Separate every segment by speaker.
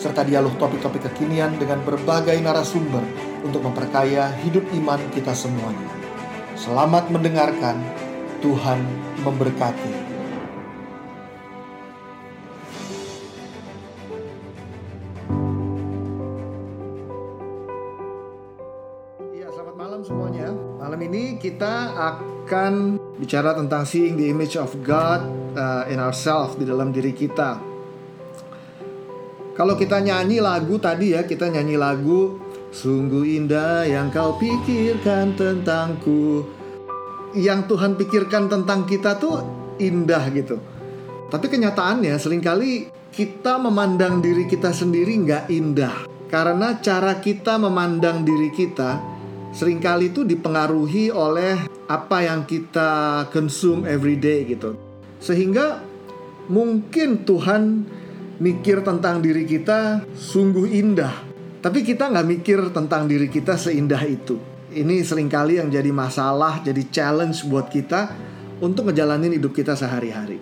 Speaker 1: serta dialog topik-topik kekinian dengan berbagai narasumber untuk memperkaya hidup iman kita semuanya. Selamat mendengarkan, Tuhan memberkati. Iya, selamat malam semuanya. Malam ini kita akan bicara tentang seeing the image of God uh, in ourselves di dalam diri kita. Kalau kita nyanyi lagu tadi ya, kita nyanyi lagu Sungguh indah yang kau pikirkan tentangku. Yang Tuhan pikirkan tentang kita tuh indah gitu. Tapi kenyataannya sering kali kita memandang diri kita sendiri nggak indah. Karena cara kita memandang diri kita sering kali itu dipengaruhi oleh apa yang kita consume every day gitu. Sehingga mungkin Tuhan mikir tentang diri kita sungguh indah. Tapi kita nggak mikir tentang diri kita seindah itu. Ini sering kali yang jadi masalah, jadi challenge buat kita untuk ngejalanin hidup kita sehari-hari.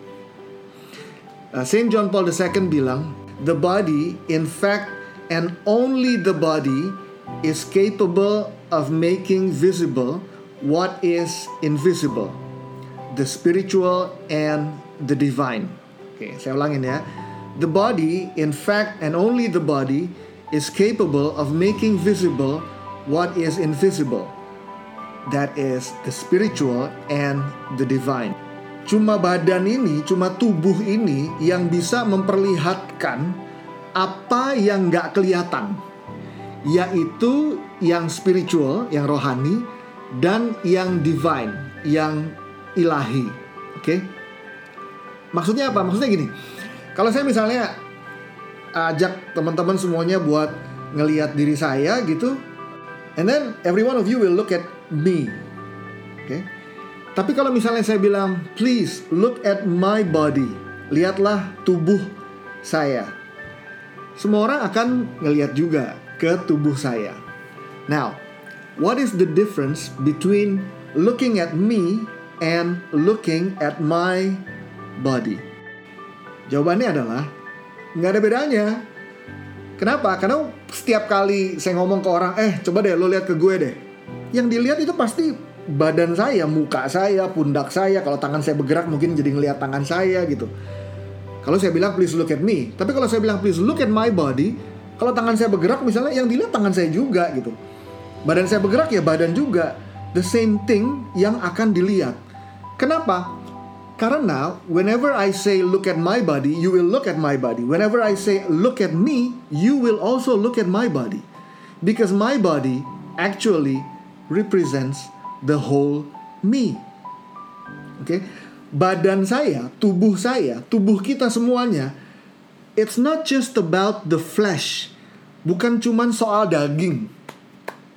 Speaker 1: Uh, Saint John Paul II bilang, the body, in fact, and only the body is capable of making visible what is invisible, the spiritual and the divine. Oke, saya ulangin ya. The body, in fact, and only the body, is capable of making visible what is invisible. That is the spiritual and the divine. Cuma badan ini, cuma tubuh ini yang bisa memperlihatkan apa yang nggak kelihatan, yaitu yang spiritual, yang rohani, dan yang divine, yang ilahi. Oke, okay? maksudnya apa? Maksudnya gini, kalau saya misalnya ajak teman-teman semuanya buat ngelihat diri saya gitu, and then every one of you will look at me, oke? Okay? Tapi kalau misalnya saya bilang, please look at my body, lihatlah tubuh saya. Semua orang akan ngelihat juga ke tubuh saya. Now, what is the difference between looking at me and looking at my body? Jawabannya adalah nggak ada bedanya. Kenapa? Karena setiap kali saya ngomong ke orang, eh coba deh lo lihat ke gue deh. Yang dilihat itu pasti badan saya, muka saya, pundak saya. Kalau tangan saya bergerak mungkin jadi ngelihat tangan saya gitu. Kalau saya bilang please look at me, tapi kalau saya bilang please look at my body, kalau tangan saya bergerak misalnya yang dilihat tangan saya juga gitu. Badan saya bergerak ya badan juga. The same thing yang akan dilihat. Kenapa? Karena whenever I say look at my body, you will look at my body. Whenever I say look at me, you will also look at my body. Because my body actually represents the whole me. Oke. Okay? Badan saya, tubuh saya, tubuh kita semuanya it's not just about the flesh. Bukan cuma soal daging.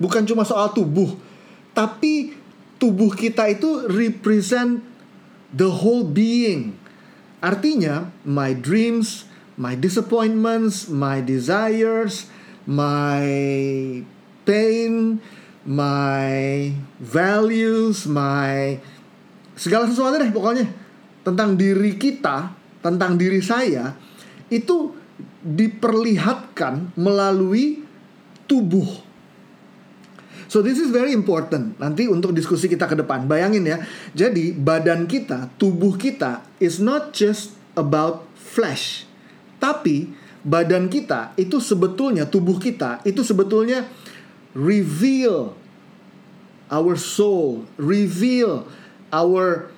Speaker 1: Bukan cuma soal tubuh. Tapi tubuh kita itu represent the whole being. Artinya, my dreams, my disappointments, my desires, my pain, my values, my segala sesuatu deh pokoknya tentang diri kita, tentang diri saya itu diperlihatkan melalui tubuh. So this is very important nanti untuk diskusi kita ke depan. Bayangin ya. Jadi badan kita, tubuh kita is not just about flesh. Tapi badan kita itu sebetulnya tubuh kita itu sebetulnya reveal our soul, reveal our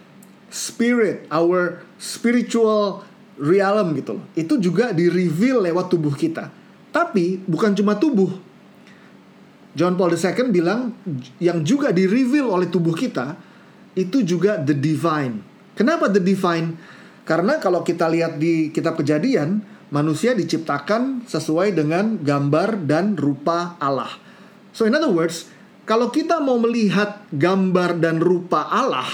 Speaker 1: spirit, our spiritual realm gitu loh. Itu juga di-reveal lewat tubuh kita. Tapi bukan cuma tubuh. John Paul II bilang yang juga di-reveal oleh tubuh kita itu juga the divine. Kenapa the divine? Karena kalau kita lihat di kitab Kejadian, manusia diciptakan sesuai dengan gambar dan rupa Allah. So in other words, kalau kita mau melihat gambar dan rupa Allah,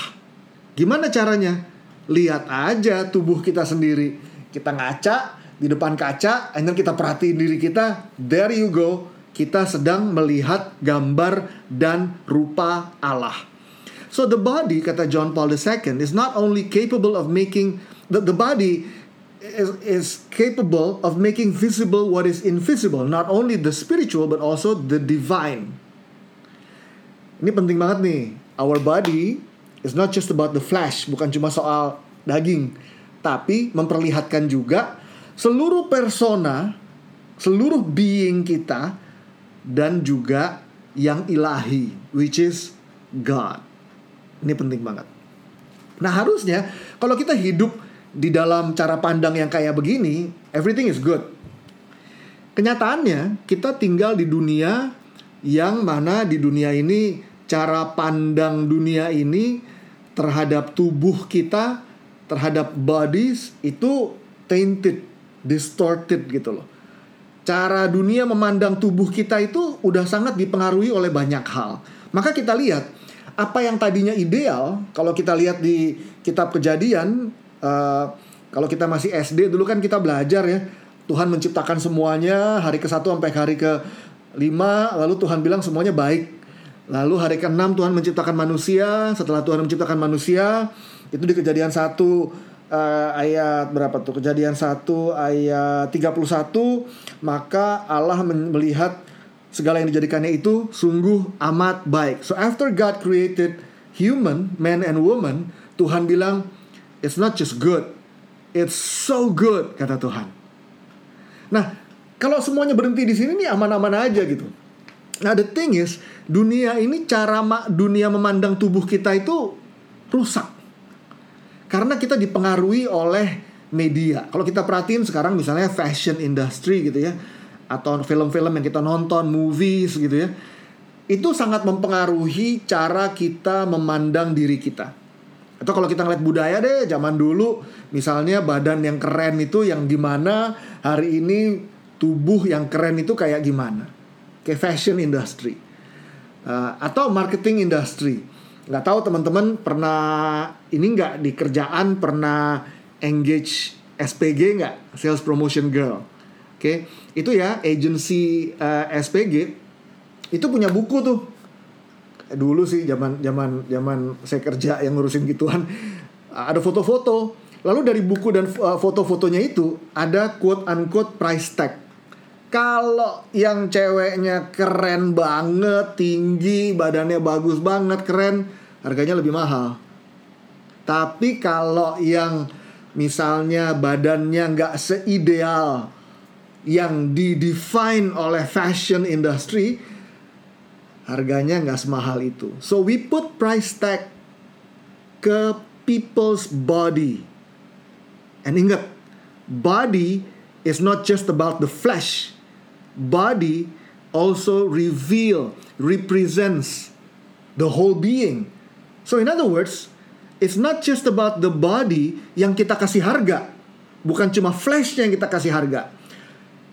Speaker 1: gimana caranya? Lihat aja tubuh kita sendiri. Kita ngaca di depan kaca, and kita perhatiin diri kita. There you go. Kita sedang melihat gambar dan rupa Allah. So the body, kata John Paul II, is not only capable of making the, the body is, is capable of making visible what is invisible, not only the spiritual but also the divine. Ini penting banget nih. Our body is not just about the flesh, bukan cuma soal daging, tapi memperlihatkan juga seluruh persona, seluruh being kita dan juga yang ilahi, which is God. Ini penting banget. Nah harusnya kalau kita hidup di dalam cara pandang yang kayak begini, everything is good. Kenyataannya kita tinggal di dunia yang mana di dunia ini cara pandang dunia ini terhadap tubuh kita, terhadap bodies itu tainted, distorted gitu loh. Cara dunia memandang tubuh kita itu udah sangat dipengaruhi oleh banyak hal. Maka kita lihat apa yang tadinya ideal kalau kita lihat di kitab kejadian uh, kalau kita masih SD dulu kan kita belajar ya Tuhan menciptakan semuanya hari ke satu sampai hari ke lima lalu Tuhan bilang semuanya baik lalu hari ke enam Tuhan menciptakan manusia setelah Tuhan menciptakan manusia itu di kejadian satu uh, ayat berapa tuh kejadian satu ayat 31 maka Allah melihat segala yang dijadikannya itu sungguh amat baik. So after God created human, man and woman, Tuhan bilang it's not just good, it's so good kata Tuhan. Nah, kalau semuanya berhenti di sini nih aman-aman aja gitu. Nah, the thing is, dunia ini cara dunia memandang tubuh kita itu rusak. Karena kita dipengaruhi oleh media. Kalau kita perhatiin sekarang misalnya fashion industry gitu ya atau film-film yang kita nonton, movies gitu ya. Itu sangat mempengaruhi cara kita memandang diri kita. Atau kalau kita ngeliat budaya deh, zaman dulu misalnya badan yang keren itu yang gimana, hari ini tubuh yang keren itu kayak gimana. Kayak fashion industry. Uh, atau marketing industry. Nggak tahu teman-teman pernah ini nggak di kerjaan pernah engage SPG nggak? Sales Promotion Girl Oke, okay? itu ya agensi uh, eh, SPG itu punya buku tuh. Dulu sih zaman zaman zaman saya kerja yang ngurusin gituan ada foto-foto. Lalu dari buku dan uh, foto-fotonya itu ada quote unquote price tag. Kalau yang ceweknya keren banget, tinggi, badannya bagus banget, keren, harganya lebih mahal. Tapi kalau yang misalnya badannya nggak seideal yang didefine oleh fashion industry harganya nggak semahal itu. So we put price tag ke people's body. And ingat, body is not just about the flesh. Body also reveal, represents the whole being. So in other words, it's not just about the body yang kita kasih harga. Bukan cuma fleshnya yang kita kasih harga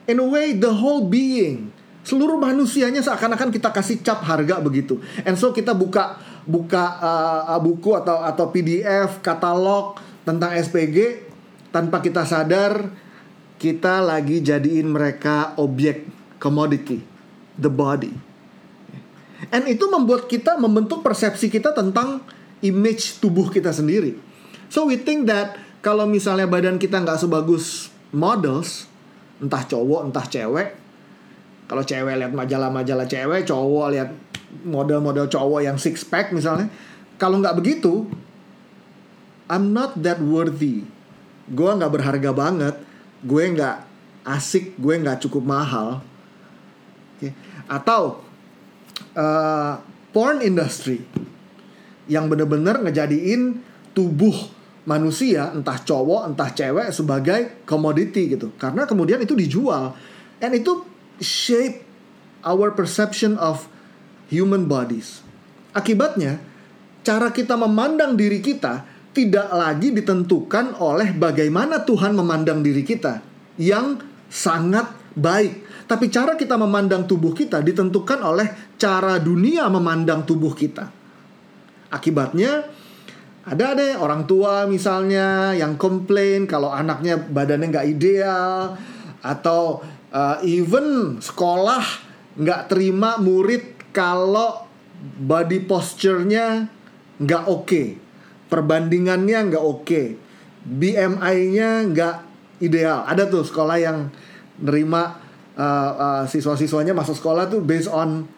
Speaker 1: in a way the whole being seluruh manusianya seakan-akan kita kasih cap harga begitu and so kita buka buka uh, buku atau atau PDF katalog tentang SPG tanpa kita sadar kita lagi jadiin mereka objek commodity the body. And itu membuat kita membentuk persepsi kita tentang image tubuh kita sendiri. So we think that kalau misalnya badan kita nggak sebagus models entah cowok entah cewek kalau cewek lihat majalah-majalah cewek cowok lihat model-model cowok yang six pack misalnya kalau nggak begitu I'm not that worthy. Gue nggak berharga banget gue nggak asik gue nggak cukup mahal okay. atau uh, porn industry yang bener-bener ngejadiin tubuh manusia entah cowok entah cewek sebagai komoditi gitu karena kemudian itu dijual and itu shape our perception of human bodies akibatnya cara kita memandang diri kita tidak lagi ditentukan oleh bagaimana Tuhan memandang diri kita yang sangat baik. Tapi cara kita memandang tubuh kita ditentukan oleh cara dunia memandang tubuh kita. Akibatnya ada deh orang tua misalnya yang komplain kalau anaknya badannya nggak ideal atau uh, even sekolah nggak terima murid kalau body posture-nya nggak oke, okay. perbandingannya nggak oke, okay. BMI-nya nggak ideal. Ada tuh sekolah yang nerima uh, uh, siswa-siswanya masuk sekolah tuh based on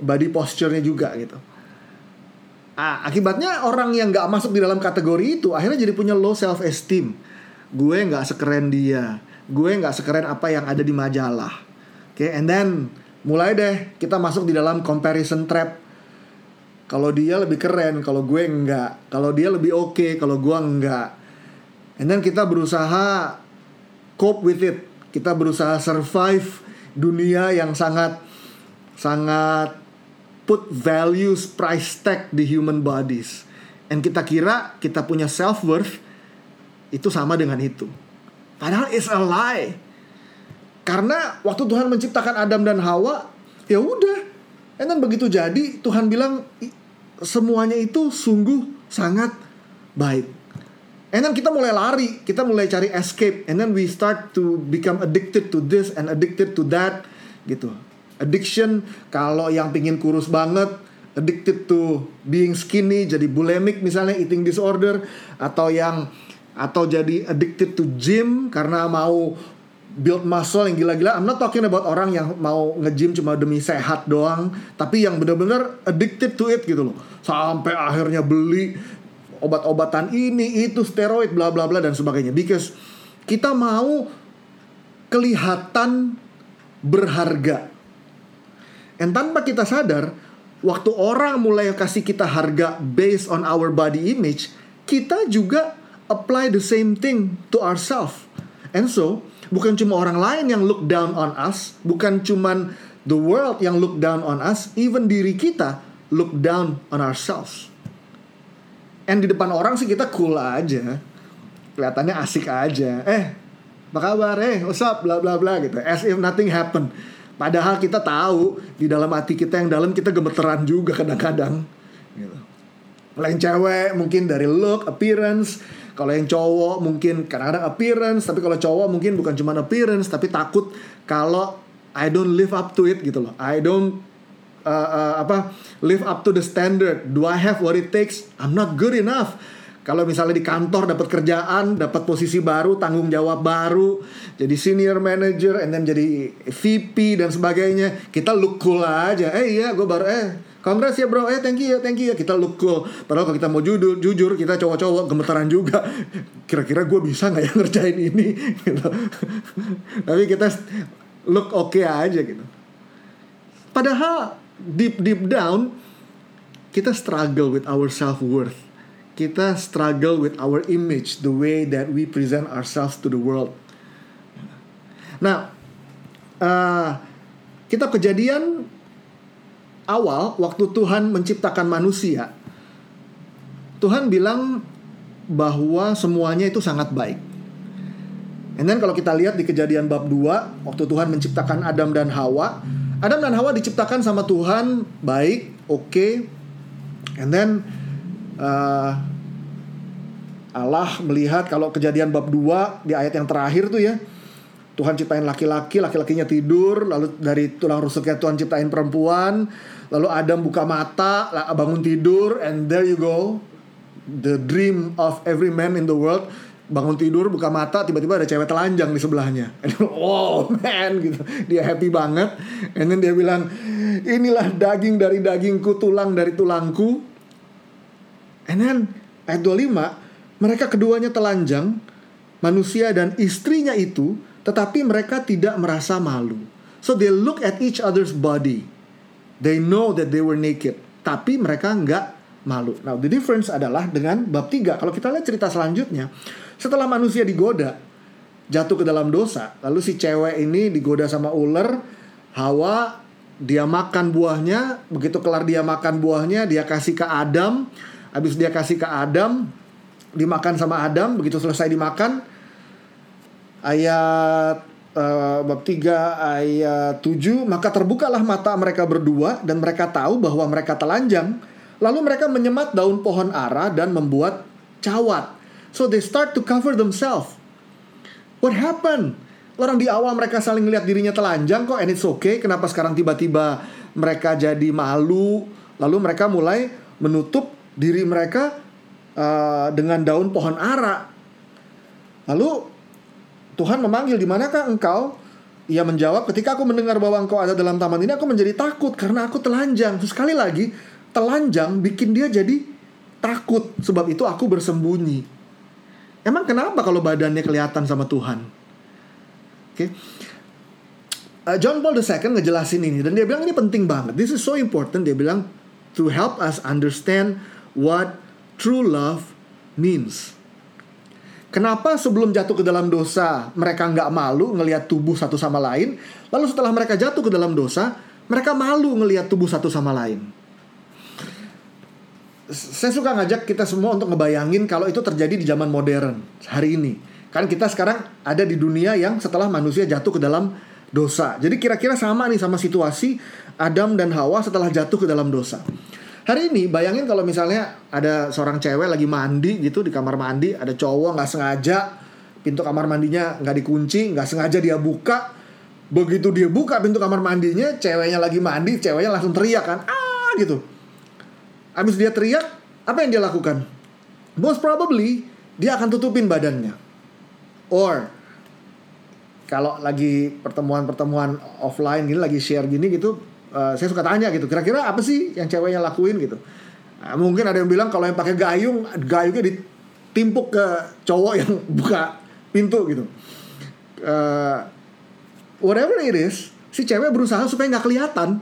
Speaker 1: body posture-nya juga gitu. Ah, akibatnya orang yang nggak masuk di dalam kategori itu akhirnya jadi punya low self esteem. Gue nggak sekeren dia, gue nggak sekeren apa yang ada di majalah. Oke, okay, and then mulai deh kita masuk di dalam comparison trap. Kalau dia lebih keren, kalau gue enggak. Kalau dia lebih oke, okay, kalau gue enggak. And then kita berusaha cope with it. Kita berusaha survive dunia yang sangat sangat put values price tag di human bodies. And kita kira kita punya self worth itu sama dengan itu. Padahal it's a lie. Karena waktu Tuhan menciptakan Adam dan Hawa, ya udah. And begitu jadi Tuhan bilang semuanya itu sungguh sangat baik. And then kita mulai lari, kita mulai cari escape, and then we start to become addicted to this and addicted to that, gitu. Addiction kalau yang pingin kurus banget addicted to being skinny jadi bulimic misalnya eating disorder atau yang atau jadi addicted to gym karena mau build muscle yang gila-gila. I'm not talking about orang yang mau nge-gym cuma demi sehat doang tapi yang benar-benar addicted to it gitu loh. Sampai akhirnya beli obat-obatan ini itu steroid bla bla bla dan sebagainya because kita mau kelihatan berharga And tanpa kita sadar, waktu orang mulai kasih kita harga based on our body image, kita juga apply the same thing to ourselves. And so, bukan cuma orang lain yang look down on us, bukan cuma the world yang look down on us, even diri kita look down on ourselves. And di depan orang sih kita cool aja. Kelihatannya asik aja. Eh, apa kabar? Eh, what's up? Bla bla bla gitu. As if nothing happened. Padahal kita tahu di dalam hati kita yang dalam kita gemeteran juga kadang-kadang. Gitu. Kalau cewek mungkin dari look, appearance. Kalau yang cowok mungkin kadang-kadang appearance. Tapi kalau cowok mungkin bukan cuma appearance. Tapi takut kalau I don't live up to it gitu loh. I don't uh, uh, apa live up to the standard. Do I have what it takes? I'm not good enough kalau misalnya di kantor dapat kerjaan, dapat posisi baru, tanggung jawab baru, jadi senior manager, and then jadi VP dan sebagainya, kita look cool aja. Eh iya, gue baru eh Congrats ya bro, eh thank you ya, thank you ya Kita look cool Padahal kalau kita mau jujur, jujur kita cowok-cowok gemeteran juga Kira-kira gue bisa gak ya ngerjain ini gitu. Tapi kita look oke okay aja gitu Padahal deep deep down Kita struggle with our self-worth kita struggle with our image, the way that we present ourselves to the world. Nah, uh, kita kejadian awal waktu Tuhan menciptakan manusia, Tuhan bilang bahwa semuanya itu sangat baik. And then kalau kita lihat di kejadian bab 2 Waktu Tuhan menciptakan Adam dan Hawa Adam dan Hawa diciptakan sama Tuhan Baik, oke. Okay. And then uh, Allah melihat kalau kejadian bab 2 di ayat yang terakhir tuh ya. Tuhan ciptain laki-laki, laki-lakinya tidur, lalu dari tulang rusuknya Tuhan ciptain perempuan, lalu Adam buka mata, bangun tidur, and there you go, the dream of every man in the world, bangun tidur, buka mata, tiba-tiba ada cewek telanjang di sebelahnya, and wow man gitu, dia happy banget, and then dia bilang, inilah daging dari dagingku, tulang dari tulangku, and then ayat 25 mereka keduanya telanjang, manusia dan istrinya itu, tetapi mereka tidak merasa malu. So they look at each other's body. They know that they were naked. Tapi mereka nggak malu. Now the difference adalah dengan bab 3. Kalau kita lihat cerita selanjutnya, setelah manusia digoda, jatuh ke dalam dosa, lalu si cewek ini digoda sama ular, Hawa dia makan buahnya, begitu kelar dia makan buahnya, dia kasih ke Adam, habis dia kasih ke Adam, dimakan sama Adam begitu selesai dimakan ayat uh, bab 3 ayat 7 maka terbukalah mata mereka berdua dan mereka tahu bahwa mereka telanjang. Lalu mereka menyemat daun pohon ara dan membuat cawat so they start to cover themselves what happened orang di awal mereka saling lihat dirinya telanjang kok and it's okay kenapa sekarang tiba-tiba mereka jadi malu lalu mereka mulai menutup diri mereka uh, dengan daun pohon ara lalu Tuhan memanggil di manakah engkau? Ia menjawab, ketika aku mendengar bahwa engkau ada dalam taman ini, aku menjadi takut karena aku telanjang. Terus sekali lagi, telanjang bikin dia jadi takut. Sebab itu aku bersembunyi. Emang kenapa kalau badannya kelihatan sama Tuhan? Oke. Okay. Uh, John Paul II ngejelasin ini dan dia bilang ini penting banget. This is so important. Dia bilang to help us understand what true love means. Kenapa sebelum jatuh ke dalam dosa mereka nggak malu ngelihat tubuh satu sama lain, lalu setelah mereka jatuh ke dalam dosa mereka malu ngelihat tubuh satu sama lain? Saya suka ngajak kita semua untuk ngebayangin kalau itu terjadi di zaman modern hari ini. Kan kita sekarang ada di dunia yang setelah manusia jatuh ke dalam dosa. Jadi kira-kira sama nih sama situasi Adam dan Hawa setelah jatuh ke dalam dosa. Hari ini bayangin kalau misalnya ada seorang cewek lagi mandi gitu di kamar mandi, ada cowok nggak sengaja pintu kamar mandinya nggak dikunci, nggak sengaja dia buka, begitu dia buka pintu kamar mandinya, ceweknya lagi mandi, ceweknya langsung teriak kan, ah gitu. Abis dia teriak, apa yang dia lakukan? Most probably dia akan tutupin badannya. Or kalau lagi pertemuan-pertemuan offline gini lagi share gini gitu uh, saya suka tanya gitu kira-kira apa sih yang ceweknya lakuin? gitu. Nah, mungkin ada yang bilang kalau yang pakai gayung gayungnya ditimpuk ke cowok yang buka pintu gitu. Uh, whatever it is si cewek berusaha supaya nggak kelihatan.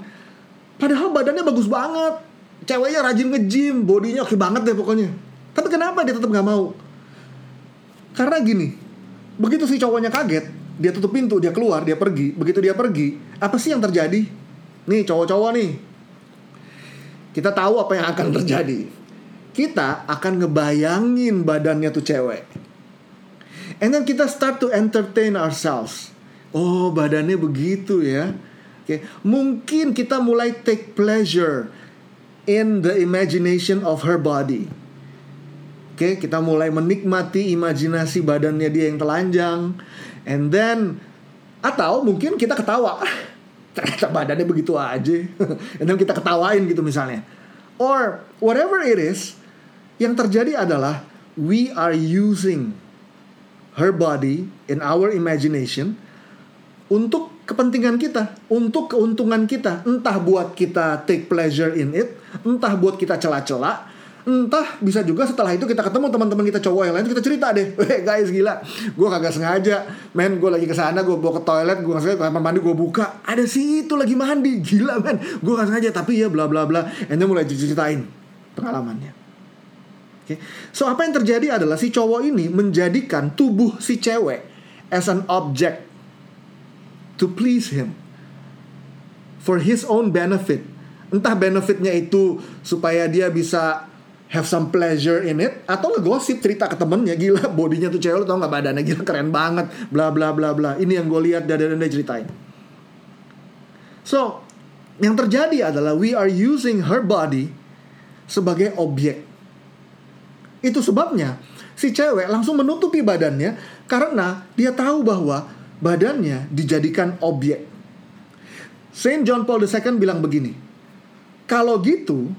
Speaker 1: Padahal badannya bagus banget ceweknya rajin nge-gym bodinya oke banget deh pokoknya tapi kenapa dia tetap nggak mau karena gini begitu si cowoknya kaget dia tutup pintu dia keluar dia pergi begitu dia pergi apa sih yang terjadi Nih cowok-cowok nih. Kita tahu apa yang akan terjadi. Kita akan ngebayangin badannya tuh cewek. And then kita start to entertain ourselves. Oh, badannya begitu ya. Okay. mungkin kita mulai take pleasure in the imagination of her body. Oke, okay, kita mulai menikmati imajinasi badannya dia yang telanjang. And then atau mungkin kita ketawa ternyata badannya begitu aja dan kita ketawain gitu misalnya or whatever it is yang terjadi adalah we are using her body in our imagination untuk kepentingan kita, untuk keuntungan kita, entah buat kita take pleasure in it, entah buat kita celah-celah, entah bisa juga setelah itu kita ketemu teman-teman kita cowok yang lain kita cerita deh. Eh guys gila. Gue kagak sengaja. Men gue lagi ke sana gue bawa ke toilet gue sengaja kamar mandi gue buka. Ada si itu lagi mandi. Gila men. Gue gak sengaja tapi ya bla bla bla. And mulai ceritain pengalamannya. Oke, okay. so apa yang terjadi adalah si cowok ini menjadikan tubuh si cewek as an object to please him for his own benefit. Entah benefitnya itu supaya dia bisa have some pleasure in it atau ngegosip cerita ke temennya gila bodinya tuh cewek lo tau nggak badannya gila keren banget bla bla bla bla. Ini yang gue lihat dan dan ceritain. So yang terjadi adalah we are using her body sebagai objek. Itu sebabnya si cewek langsung menutupi badannya karena dia tahu bahwa badannya dijadikan objek Saint John Paul II bilang begini kalau gitu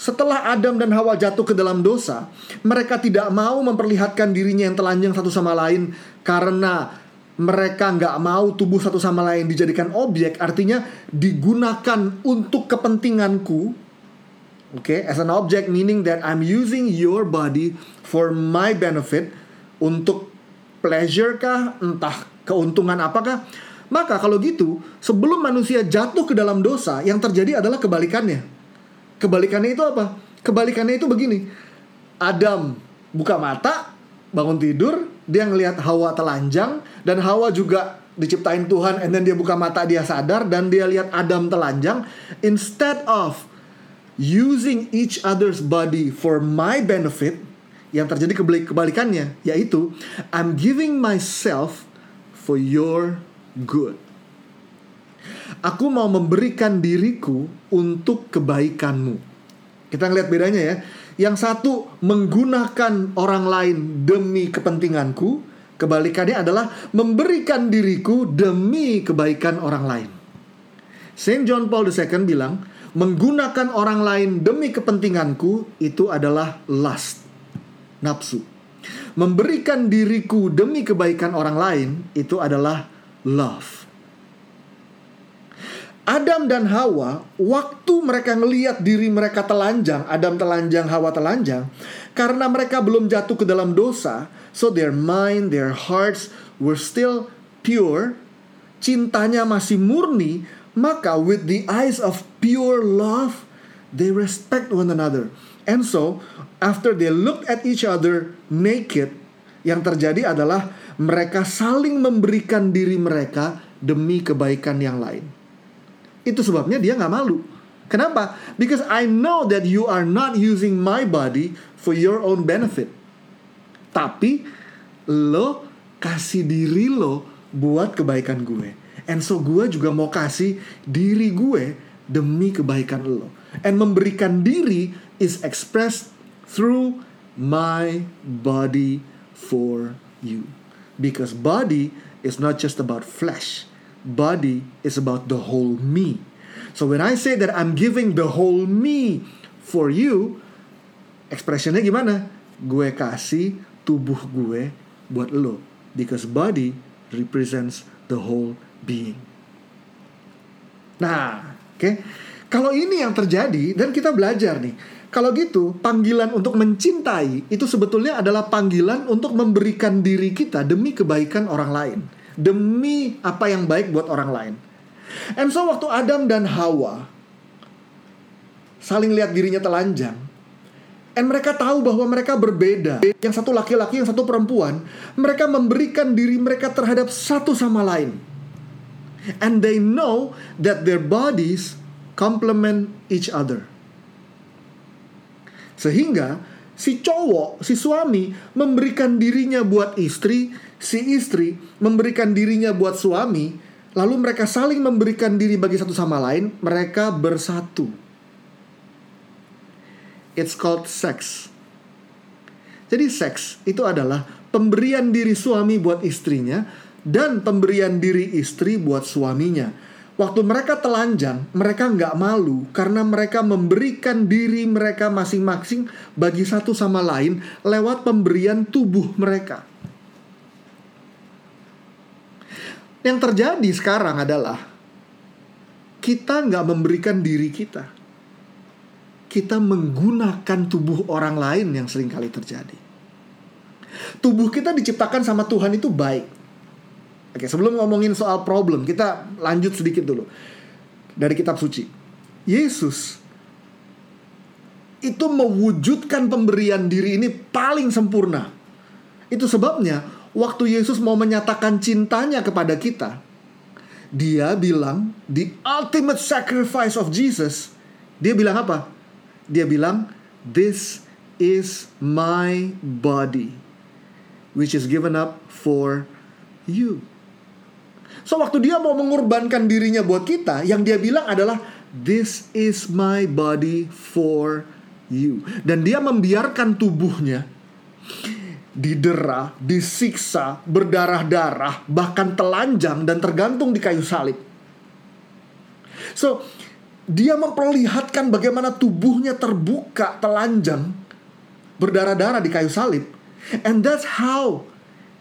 Speaker 1: setelah Adam dan Hawa jatuh ke dalam dosa, mereka tidak mau memperlihatkan dirinya yang telanjang satu sama lain karena mereka nggak mau tubuh satu sama lain dijadikan objek, artinya digunakan untuk kepentinganku. Oke, okay? as an object meaning that I'm using your body for my benefit untuk pleasure kah, entah keuntungan apakah. Maka kalau gitu, sebelum manusia jatuh ke dalam dosa, yang terjadi adalah kebalikannya Kebalikannya itu apa? Kebalikannya itu begini. Adam buka mata, bangun tidur, dia ngelihat Hawa telanjang dan Hawa juga diciptain Tuhan and then dia buka mata dia sadar dan dia lihat Adam telanjang instead of using each other's body for my benefit yang terjadi kebalikannya yaitu I'm giving myself for your good. Aku mau memberikan diriku untuk kebaikanmu. Kita ngeliat bedanya ya. Yang satu menggunakan orang lain demi kepentinganku, kebalikannya adalah memberikan diriku demi kebaikan orang lain. Saint John Paul II bilang, menggunakan orang lain demi kepentinganku itu adalah lust, nafsu. Memberikan diriku demi kebaikan orang lain itu adalah love. Adam dan Hawa, waktu mereka ngeliat diri mereka telanjang, Adam telanjang, Hawa telanjang, karena mereka belum jatuh ke dalam dosa, so their mind, their hearts were still pure, cintanya masih murni, maka with the eyes of pure love, they respect one another. And so, after they looked at each other naked, yang terjadi adalah mereka saling memberikan diri mereka demi kebaikan yang lain. Itu sebabnya dia nggak malu. Kenapa? Because I know that you are not using my body for your own benefit. Tapi lo kasih diri lo buat kebaikan gue. And so gue juga mau kasih diri gue demi kebaikan lo. And memberikan diri is expressed through my body for you. Because body is not just about flesh body is about the whole me. So when I say that I'm giving the whole me for you, ekspresinya gimana? Gue kasih tubuh gue buat lo. Because body represents the whole being. Nah, oke. Okay? Kalau ini yang terjadi dan kita belajar nih. Kalau gitu, panggilan untuk mencintai itu sebetulnya adalah panggilan untuk memberikan diri kita demi kebaikan orang lain demi apa yang baik buat orang lain. And so waktu Adam dan Hawa saling lihat dirinya telanjang, and mereka tahu bahwa mereka berbeda. Yang satu laki-laki, yang satu perempuan, mereka memberikan diri mereka terhadap satu sama lain. And they know that their bodies complement each other. Sehingga si cowok, si suami memberikan dirinya buat istri, si istri memberikan dirinya buat suami, lalu mereka saling memberikan diri bagi satu sama lain, mereka bersatu. It's called sex. Jadi seks itu adalah pemberian diri suami buat istrinya dan pemberian diri istri buat suaminya Waktu mereka telanjang, mereka nggak malu karena mereka memberikan diri mereka masing-masing bagi satu sama lain lewat pemberian tubuh mereka. Yang terjadi sekarang adalah kita nggak memberikan diri kita. Kita menggunakan tubuh orang lain yang sering kali terjadi. Tubuh kita diciptakan sama Tuhan itu baik Oke, sebelum ngomongin soal problem, kita lanjut sedikit dulu dari kitab suci. Yesus itu mewujudkan pemberian diri ini paling sempurna. Itu sebabnya waktu Yesus mau menyatakan cintanya kepada kita, dia bilang the ultimate sacrifice of Jesus. Dia bilang apa? Dia bilang this is my body which is given up for you. So waktu dia mau mengorbankan dirinya buat kita, yang dia bilang adalah this is my body for you. Dan dia membiarkan tubuhnya didera, disiksa, berdarah-darah, bahkan telanjang dan tergantung di kayu salib. So, dia memperlihatkan bagaimana tubuhnya terbuka, telanjang, berdarah-darah di kayu salib. And that's how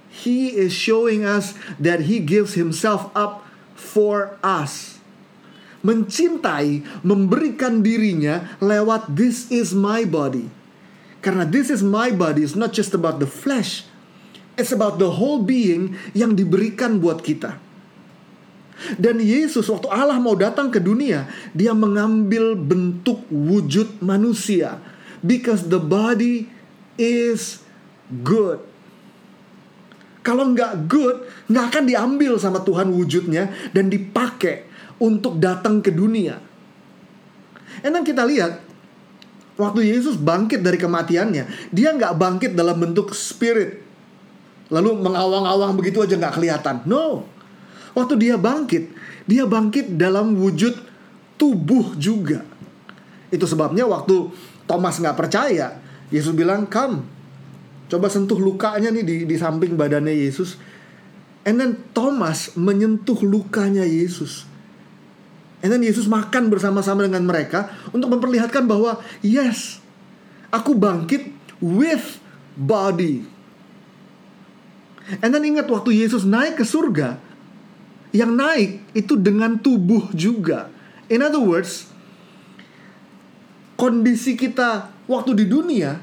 Speaker 1: He is showing us that He gives Himself up for us. Mencintai, memberikan dirinya lewat this is my body. Karena this is my body is not just about the flesh. It's about the whole being yang diberikan buat kita. Dan Yesus waktu Allah mau datang ke dunia, dia mengambil bentuk wujud manusia because the body is good. Kalau nggak good, nggak akan diambil sama Tuhan wujudnya dan dipakai untuk datang ke dunia. Enak kita lihat, waktu Yesus bangkit dari kematiannya, dia nggak bangkit dalam bentuk spirit. lalu mengawang-awang begitu aja nggak kelihatan. No, waktu dia bangkit, dia bangkit dalam wujud tubuh juga. Itu sebabnya waktu Thomas nggak percaya, Yesus bilang, "Come, coba sentuh lukanya nih di, di samping badannya Yesus." And then Thomas menyentuh lukanya Yesus. And then Yesus makan bersama-sama dengan mereka untuk memperlihatkan bahwa yes, aku bangkit with body. And then ingat waktu Yesus naik ke surga, yang naik itu dengan tubuh juga. In other words, kondisi kita waktu di dunia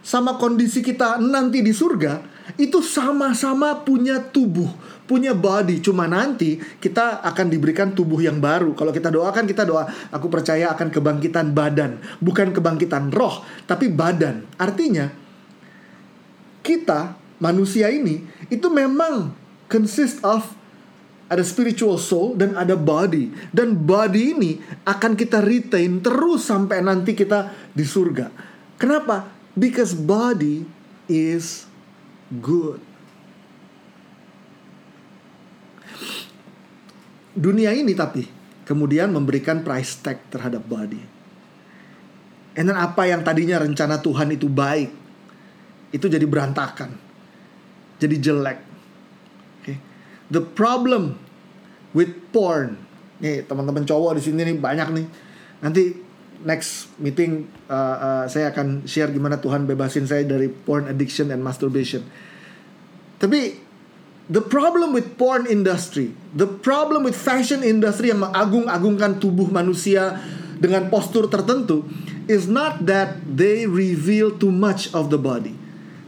Speaker 1: sama kondisi kita nanti di surga itu sama-sama punya tubuh, punya body. Cuma nanti kita akan diberikan tubuh yang baru. Kalau kita doakan, kita doa, aku percaya akan kebangkitan badan, bukan kebangkitan roh, tapi badan. Artinya, kita manusia ini itu memang consist of ada spiritual soul dan ada body dan body ini akan kita retain terus sampai nanti kita di surga. Kenapa? Because body is good. Dunia ini tapi kemudian memberikan price tag terhadap body. And then apa yang tadinya rencana Tuhan itu baik itu jadi berantakan. Jadi jelek the problem with porn. Nih teman-teman cowok di sini nih banyak nih. Nanti next meeting uh, uh, saya akan share gimana Tuhan bebasin saya dari porn addiction and masturbation. Tapi the problem with porn industry, the problem with fashion industry yang mengagung-agungkan tubuh manusia dengan postur tertentu is not that they reveal too much of the body.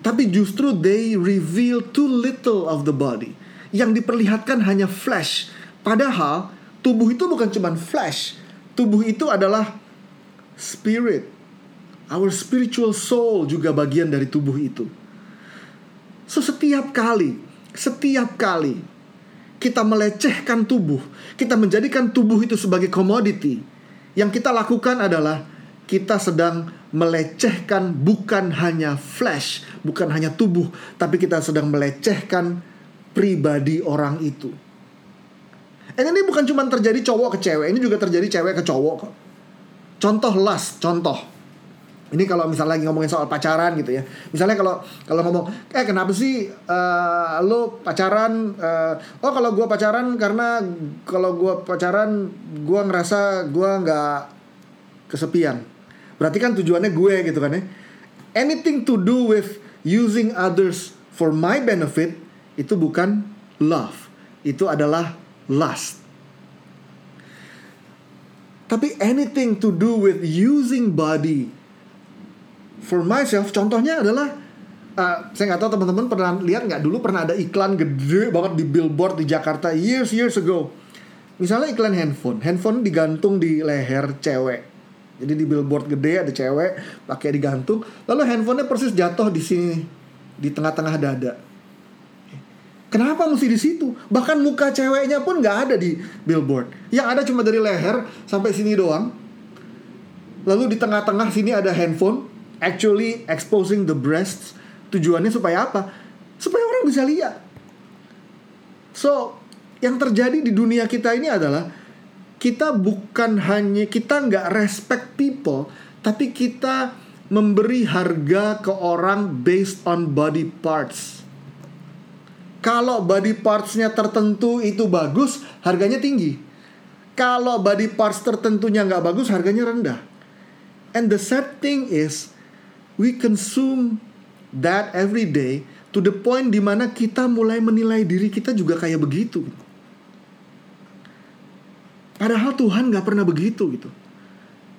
Speaker 1: Tapi justru they reveal too little of the body yang diperlihatkan hanya flesh. Padahal tubuh itu bukan cuma flesh. Tubuh itu adalah spirit. Our spiritual soul juga bagian dari tubuh itu. So setiap kali, setiap kali kita melecehkan tubuh, kita menjadikan tubuh itu sebagai komoditi, yang kita lakukan adalah kita sedang melecehkan bukan hanya flesh, bukan hanya tubuh, tapi kita sedang melecehkan pribadi orang itu. And ini bukan cuma terjadi cowok ke cewek, ini juga terjadi cewek ke cowok kok. Contoh last, contoh. Ini kalau misalnya lagi ngomongin soal pacaran gitu ya. Misalnya kalau kalau ngomong, eh kenapa sih uh, lo pacaran? Uh, oh kalau gue pacaran karena kalau gue pacaran gue ngerasa gue nggak kesepian. Berarti kan tujuannya gue gitu kan ya. Anything to do with using others for my benefit itu bukan love, itu adalah lust. Tapi anything to do with using body for myself, contohnya adalah uh, saya nggak tahu teman-teman pernah lihat nggak dulu pernah ada iklan gede banget di billboard di Jakarta years years ago. Misalnya iklan handphone, handphone digantung di leher cewek. Jadi di billboard gede ada cewek pakai digantung, lalu handphonenya persis jatuh di sini di tengah-tengah dada Kenapa mesti di situ? Bahkan muka ceweknya pun nggak ada di billboard. Yang ada cuma dari leher sampai sini doang. Lalu di tengah-tengah sini ada handphone, actually exposing the breasts. Tujuannya supaya apa? Supaya orang bisa lihat. So, yang terjadi di dunia kita ini adalah kita bukan hanya kita nggak respect people, tapi kita memberi harga ke orang based on body parts. Kalau body partsnya tertentu itu bagus, harganya tinggi. Kalau body parts tertentunya nggak bagus, harganya rendah. And the sad thing is, we consume that every day to the point di mana kita mulai menilai diri kita juga kayak begitu. Padahal Tuhan nggak pernah begitu gitu.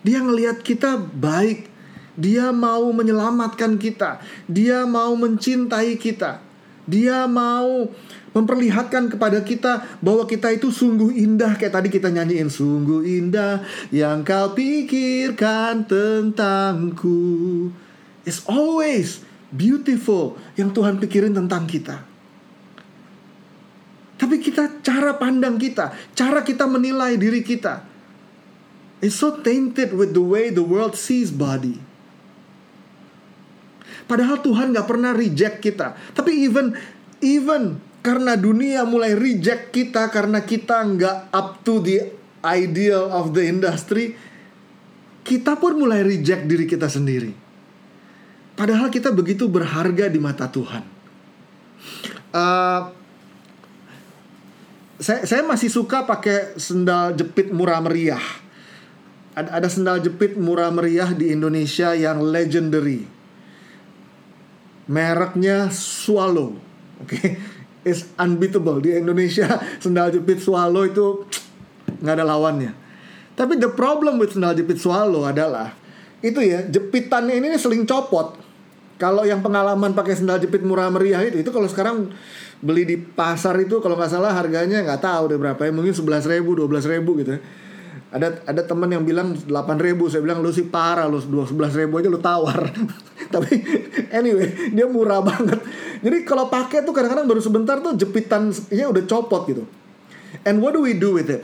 Speaker 1: Dia ngelihat kita baik, dia mau menyelamatkan kita, dia mau mencintai kita. Dia mau memperlihatkan kepada kita bahwa kita itu sungguh indah kayak tadi kita nyanyiin sungguh indah yang kau pikirkan tentangku. It's always beautiful yang Tuhan pikirin tentang kita. Tapi kita cara pandang kita, cara kita menilai diri kita is so tainted with the way the world sees body. Padahal Tuhan gak pernah reject kita. Tapi even even karena dunia mulai reject kita karena kita nggak up to the ideal of the industry, kita pun mulai reject diri kita sendiri. Padahal kita begitu berharga di mata Tuhan. Uh, saya, saya masih suka pakai sendal jepit murah meriah. Ada, ada sendal jepit murah meriah di Indonesia yang legendary. Mereknya Swallow. Oke, okay? is unbeatable di Indonesia. Sendal jepit Swallow itu nggak ada lawannya. Tapi the problem with sendal jepit Swallow adalah itu ya jepitannya ini seling copot. Kalau yang pengalaman pakai sendal jepit murah meriah itu, itu kalau sekarang beli di pasar itu kalau nggak salah harganya nggak tahu deh berapa ya, mungkin sebelas ribu, dua belas ribu gitu. Ya. Ada ada teman yang bilang delapan ribu, saya bilang lu sih parah lu ribu aja lu tawar. Tapi anyway dia murah banget. Jadi kalau pakai tuh kadang-kadang baru sebentar tuh jepitannya udah copot gitu. And what do we do with it?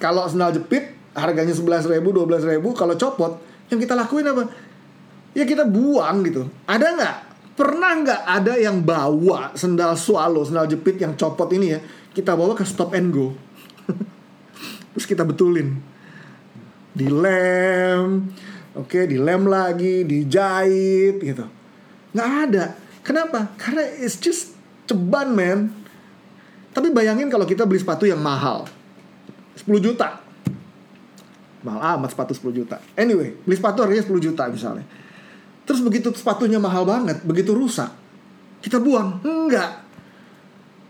Speaker 1: Kalau sendal jepit harganya sebelas ribu, dua belas ribu, kalau copot yang kita lakuin apa? Ya kita buang gitu. Ada nggak? Pernah nggak ada yang bawa sendal swallow, sendal jepit yang copot ini ya? Kita bawa ke stop and go. Terus kita betulin. Dilem, oke, okay, dilem lagi, dijahit gitu. Nggak ada. Kenapa? Karena it's just ceban, man. Tapi bayangin kalau kita beli sepatu yang mahal. 10 juta mahal amat sepatu 10 juta anyway beli sepatu harganya 10 juta misalnya terus begitu sepatunya mahal banget begitu rusak kita buang enggak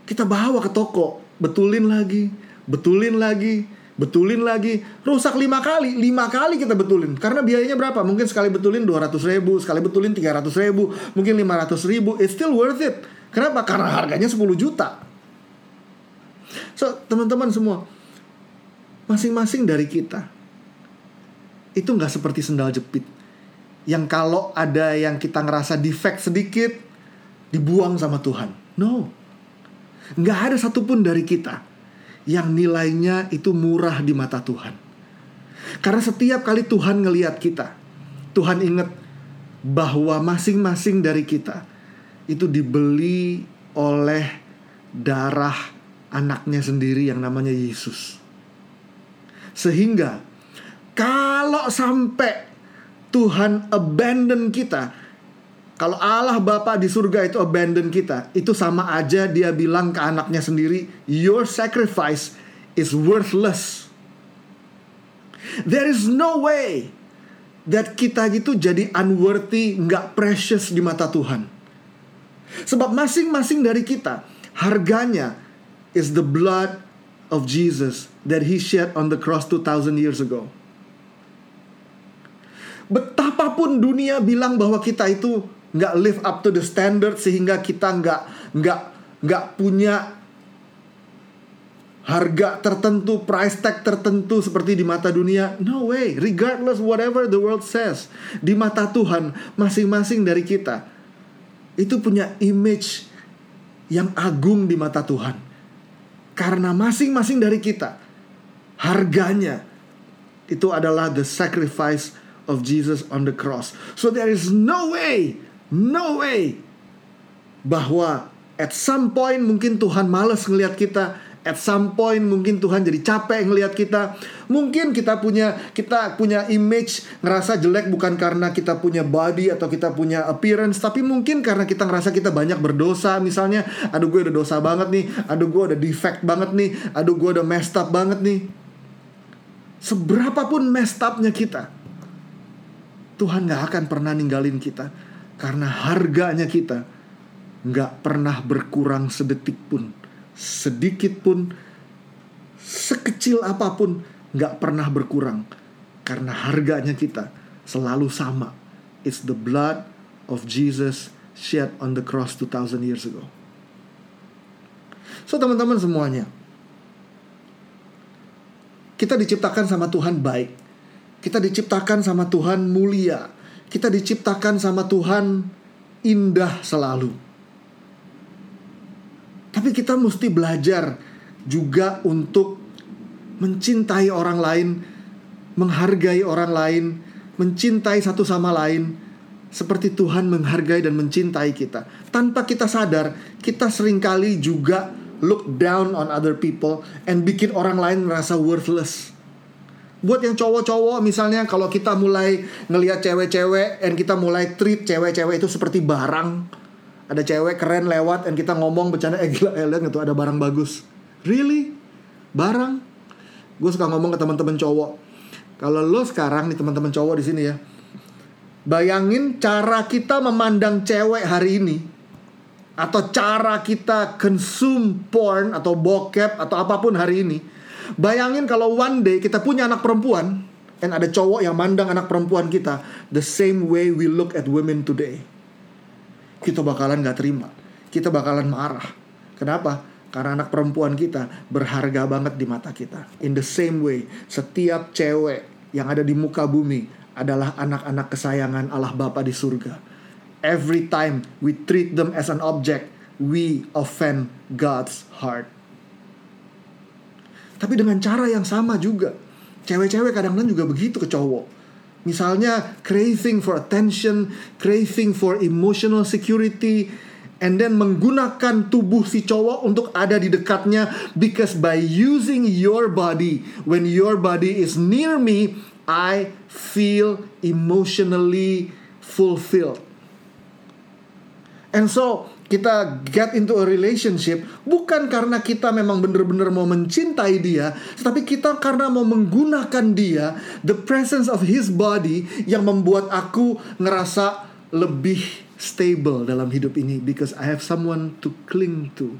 Speaker 1: kita bawa ke toko betulin lagi betulin lagi betulin lagi. Rusak lima kali. Lima kali kita betulin. Karena biayanya berapa? Mungkin sekali betulin 200 ribu sekali betulin 300 ribu mungkin 500 ribu. It's still worth it. Kenapa? Karena harganya 10 juta. So teman-teman semua masing-masing dari kita itu nggak seperti sendal jepit. Yang kalau ada yang kita ngerasa defect sedikit dibuang sama Tuhan. No, nggak ada satupun dari kita yang nilainya itu murah di mata Tuhan. Karena setiap kali Tuhan ngeliat kita, Tuhan ingat bahwa masing-masing dari kita itu dibeli oleh darah anaknya sendiri yang namanya Yesus. Sehingga kalau sampai Tuhan abandon kita, kalau Allah Bapa di surga itu abandon kita, itu sama aja dia bilang ke anaknya sendiri, your sacrifice is worthless. There is no way that kita gitu jadi unworthy, nggak precious di mata Tuhan. Sebab masing-masing dari kita harganya is the blood of Jesus that he shed on the cross 2000 years ago. Betapapun dunia bilang bahwa kita itu nggak live up to the standard sehingga kita nggak nggak nggak punya harga tertentu, price tag tertentu seperti di mata dunia. No way, regardless whatever the world says. Di mata Tuhan, masing-masing dari kita itu punya image yang agung di mata Tuhan. Karena masing-masing dari kita harganya itu adalah the sacrifice of Jesus on the cross. So there is no way, no way bahwa at some point mungkin Tuhan males ngelihat kita, at some point mungkin Tuhan jadi capek ngelihat kita. Mungkin kita punya kita punya image ngerasa jelek bukan karena kita punya body atau kita punya appearance, tapi mungkin karena kita ngerasa kita banyak berdosa. Misalnya, aduh gue udah dosa banget nih, aduh gue udah defect banget nih, aduh gue udah messed up banget nih. Seberapapun messed upnya kita, Tuhan gak akan pernah ninggalin kita karena harganya kita gak pernah berkurang sedetik pun, sedikit pun, sekecil apa pun gak pernah berkurang karena harganya kita selalu sama. It's the blood of Jesus shed on the cross 2000 years ago. So teman-teman semuanya, kita diciptakan sama Tuhan baik kita diciptakan sama Tuhan mulia. Kita diciptakan sama Tuhan indah selalu. Tapi kita mesti belajar juga untuk mencintai orang lain, menghargai orang lain, mencintai satu sama lain seperti Tuhan menghargai dan mencintai kita. Tanpa kita sadar, kita sering kali juga look down on other people and bikin orang lain merasa worthless. Buat yang cowok-cowok misalnya kalau kita mulai ngelihat cewek-cewek and kita mulai treat cewek-cewek itu seperti barang. Ada cewek keren lewat and kita ngomong bercanda eh gila eh, lihat itu ada barang bagus. Really? Barang? Gue suka ngomong ke teman-teman cowok. Kalau lo sekarang nih teman-teman cowok di sini ya, Bayangin cara kita memandang cewek hari ini atau cara kita consume porn atau bokep atau apa pun hari ini. Bayangin kalau one day kita punya anak perempuan dan ada cowok yang mandang anak perempuan kita the same way we look at women today. Kita bakalan gak terima. Kita bakalan marah. Kenapa? Karena anak perempuan kita berharga banget di mata kita. In the same way, setiap cewek yang ada di muka bumi adalah anak-anak kesayangan Allah Bapa di surga. Every time we treat them as an object, we offend God's heart. Tapi dengan cara yang sama juga, cewek-cewek kadang-kadang juga begitu ke cowok. Misalnya craving for attention, craving for emotional security, and then menggunakan tubuh si cowok untuk ada di dekatnya because by using your body when your body is near me I feel emotionally fulfilled. And so kita get into a relationship bukan karena kita memang benar-benar mau mencintai dia, tetapi kita karena mau menggunakan dia, the presence of his body yang membuat aku ngerasa lebih stable dalam hidup ini because I have someone to cling to.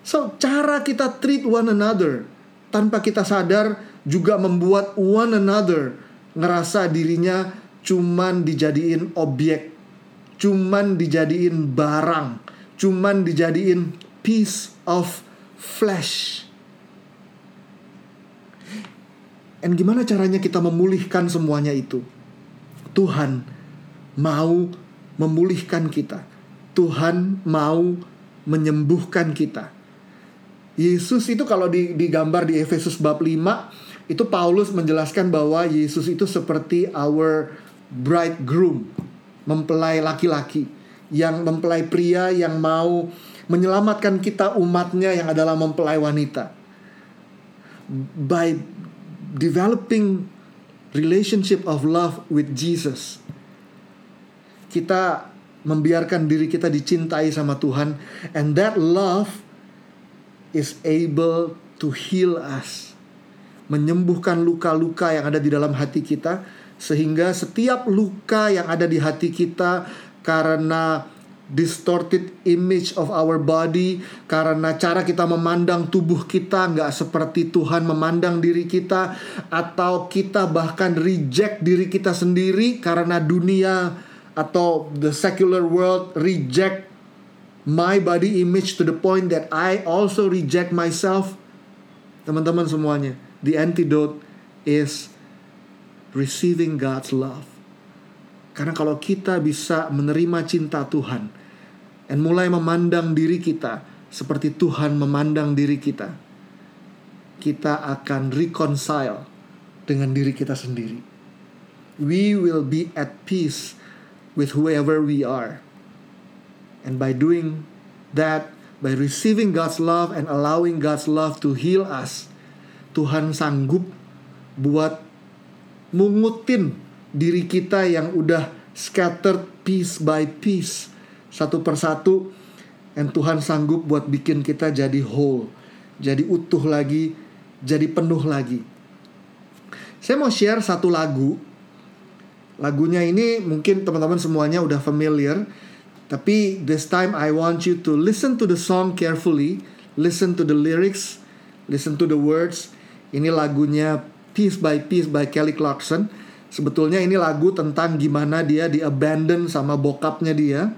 Speaker 1: So, cara kita treat one another tanpa kita sadar juga membuat one another ngerasa dirinya cuman dijadiin objek, cuman dijadiin barang, cuman dijadiin piece of flesh. Dan gimana caranya kita memulihkan semuanya itu? Tuhan mau memulihkan kita. Tuhan mau menyembuhkan kita. Yesus itu kalau digambar di Efesus bab 5 itu Paulus menjelaskan bahwa Yesus itu seperti our bridegroom, mempelai laki-laki yang mempelai pria yang mau menyelamatkan kita umatnya yang adalah mempelai wanita. By developing relationship of love with Jesus, kita membiarkan diri kita dicintai sama Tuhan and that love is able to heal us. Menyembuhkan luka-luka yang ada di dalam hati kita sehingga setiap luka yang ada di hati kita karena distorted image of our body karena cara kita memandang tubuh kita nggak seperti Tuhan memandang diri kita atau kita bahkan reject diri kita sendiri karena dunia atau the secular world reject my body image to the point that I also reject myself. Teman-teman semuanya, the antidote is receiving God's love. Karena kalau kita bisa menerima cinta Tuhan dan mulai memandang diri kita seperti Tuhan memandang diri kita, kita akan reconcile dengan diri kita sendiri. We will be at peace with whoever we are And by doing that, by receiving God's love and allowing God's love to heal us, Tuhan sanggup buat mungutin diri kita yang udah scattered piece by piece, satu persatu, dan Tuhan sanggup buat bikin kita jadi whole, jadi utuh lagi, jadi penuh lagi. Saya mau share satu lagu. Lagunya ini mungkin teman-teman semuanya udah familiar tapi this time I want you to listen to the song carefully, listen to the lyrics, listen to the words. Ini lagunya Piece by Piece by Kelly Clarkson. Sebetulnya ini lagu tentang gimana dia di abandon sama bokapnya dia.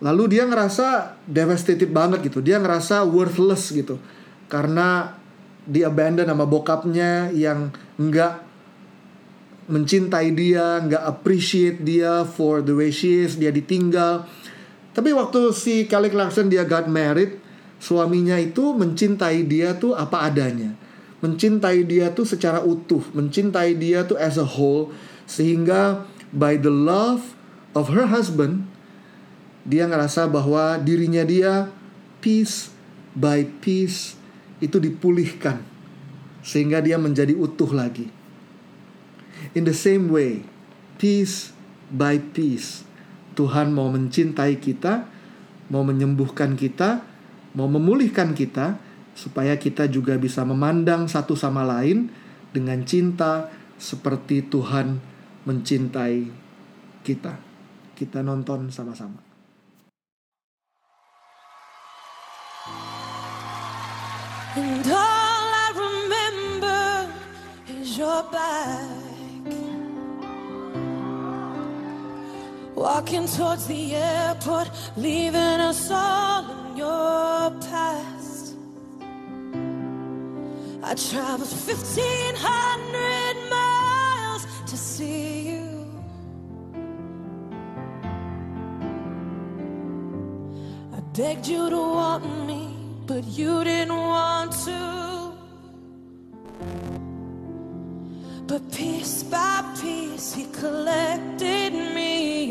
Speaker 1: Lalu dia ngerasa devastated banget gitu. Dia ngerasa worthless gitu. Karena di abandon sama bokapnya yang nggak mencintai dia, nggak appreciate dia for the way she is, dia ditinggal. Tapi waktu si Kelly Clarkson dia got married, suaminya itu mencintai dia tuh apa adanya. Mencintai dia tuh secara utuh, mencintai dia tuh as a whole sehingga by the love of her husband dia ngerasa bahwa dirinya dia piece by piece itu dipulihkan sehingga dia menjadi utuh lagi. In the same way, piece by piece Tuhan mau mencintai kita, mau menyembuhkan kita, mau memulihkan kita supaya kita juga bisa memandang satu sama lain dengan cinta seperti Tuhan mencintai kita. Kita nonton sama-sama.
Speaker 2: And all I remember is your back. Walking towards the airport, leaving us all in your past. I traveled 1,500 miles to see you. I begged you to want me, but you didn't want to. But piece by piece, he collected me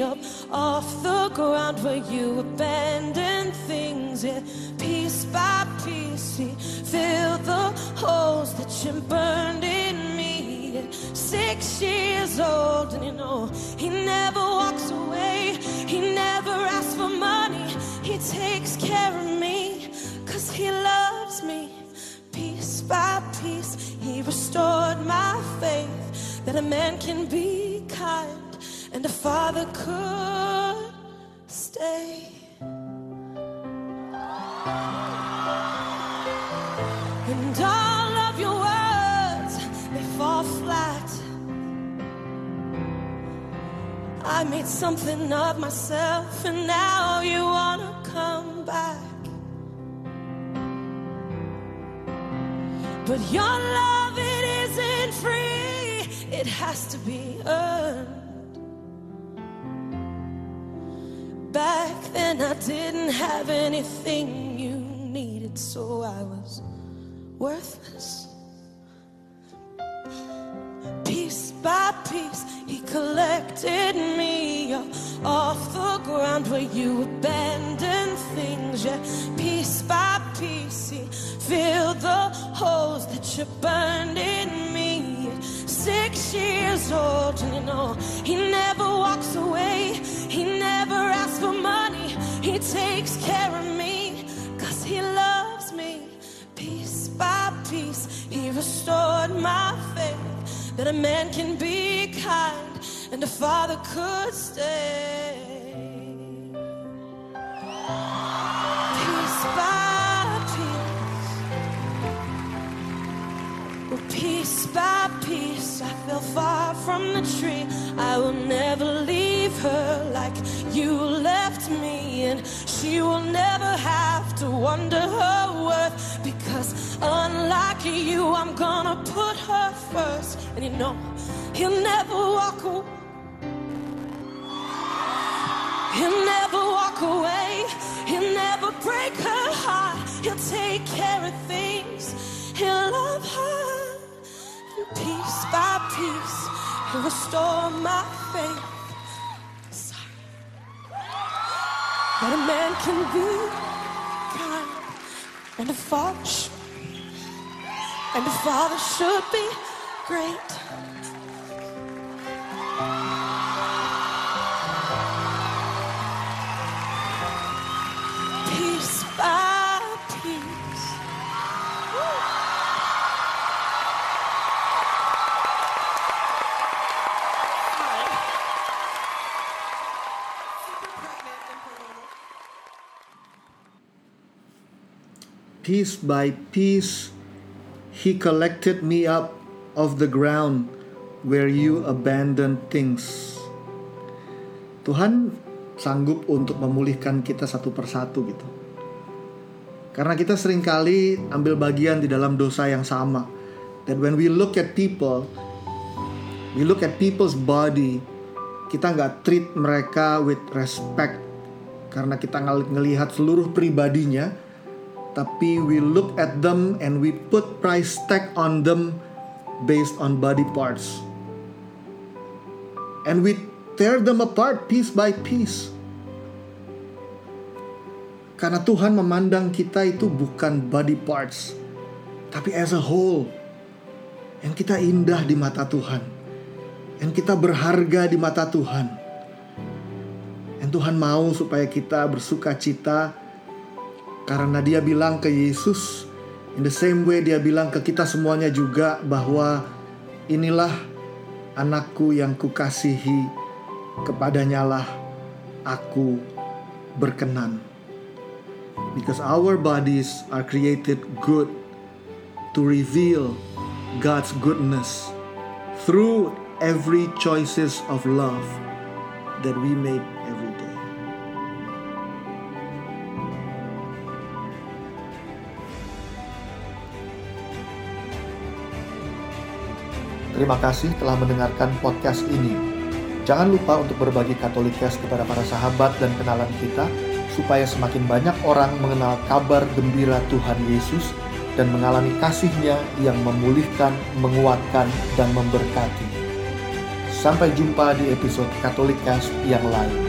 Speaker 2: up off the ground where you abandoned things. Yeah, piece by piece, he filled the holes that you burned in me. Six years old, and you know he never walks away. He never asks for money. He takes care of me, cause he loves me. Piece by piece, he restored my faith that a man can be kind and a father could stay. And all of your words, they fall flat. I made something of myself, and now you wanna come back. But your love, it isn't free, it has to be earned. Back then, I didn't have anything you needed, so I was worthless. Piece by piece, he collected me off the ground where you abandoned things. Yeah, piece by piece, he filled the holes that you burned in me. Six years old, and you know he never walks away. Takes care of me, cause he loves me. Piece by piece, he restored my faith that a man can be kind and a father could stay. Piece by piece, well, piece by piece, I fell far from the tree. I will never leave her like you left me, and she will never have to wonder her worth because, unlike you, I'm gonna put her first. And you know, he'll never walk away. He'll never walk away. He'll never break her heart. He'll take care of things. He'll love her. And piece by piece, he'll restore my faith. That a man can be kind and a father and a father should be great. Piece by piece,
Speaker 1: he collected me up of the ground where you abandoned things. Tuhan sanggup untuk memulihkan kita satu persatu gitu. Karena kita sering kali ambil bagian di dalam dosa yang sama. That when we look at people, we look at people's body, kita nggak treat mereka with respect karena kita ngel- ngelihat seluruh pribadinya, tapi we look at them and we put price tag on them based on body parts. And we tear them apart piece by piece. Karena Tuhan memandang kita itu bukan body parts, tapi as a whole. Yang kita indah di mata Tuhan. Yang kita berharga di mata Tuhan. Yang Tuhan mau supaya kita bersuka cita karena dia bilang ke Yesus in the same way dia bilang ke kita semuanya juga bahwa inilah anakku yang kukasihi kepadanya lah aku berkenan. Because our bodies are created good to reveal God's goodness through every choices of love that we make Terima kasih telah mendengarkan podcast ini. Jangan lupa untuk berbagi Katolikes kepada para sahabat dan kenalan kita supaya semakin banyak orang mengenal kabar gembira Tuhan Yesus dan mengalami kasihnya yang memulihkan, menguatkan, dan memberkati. Sampai jumpa di episode Katolikast yang lain.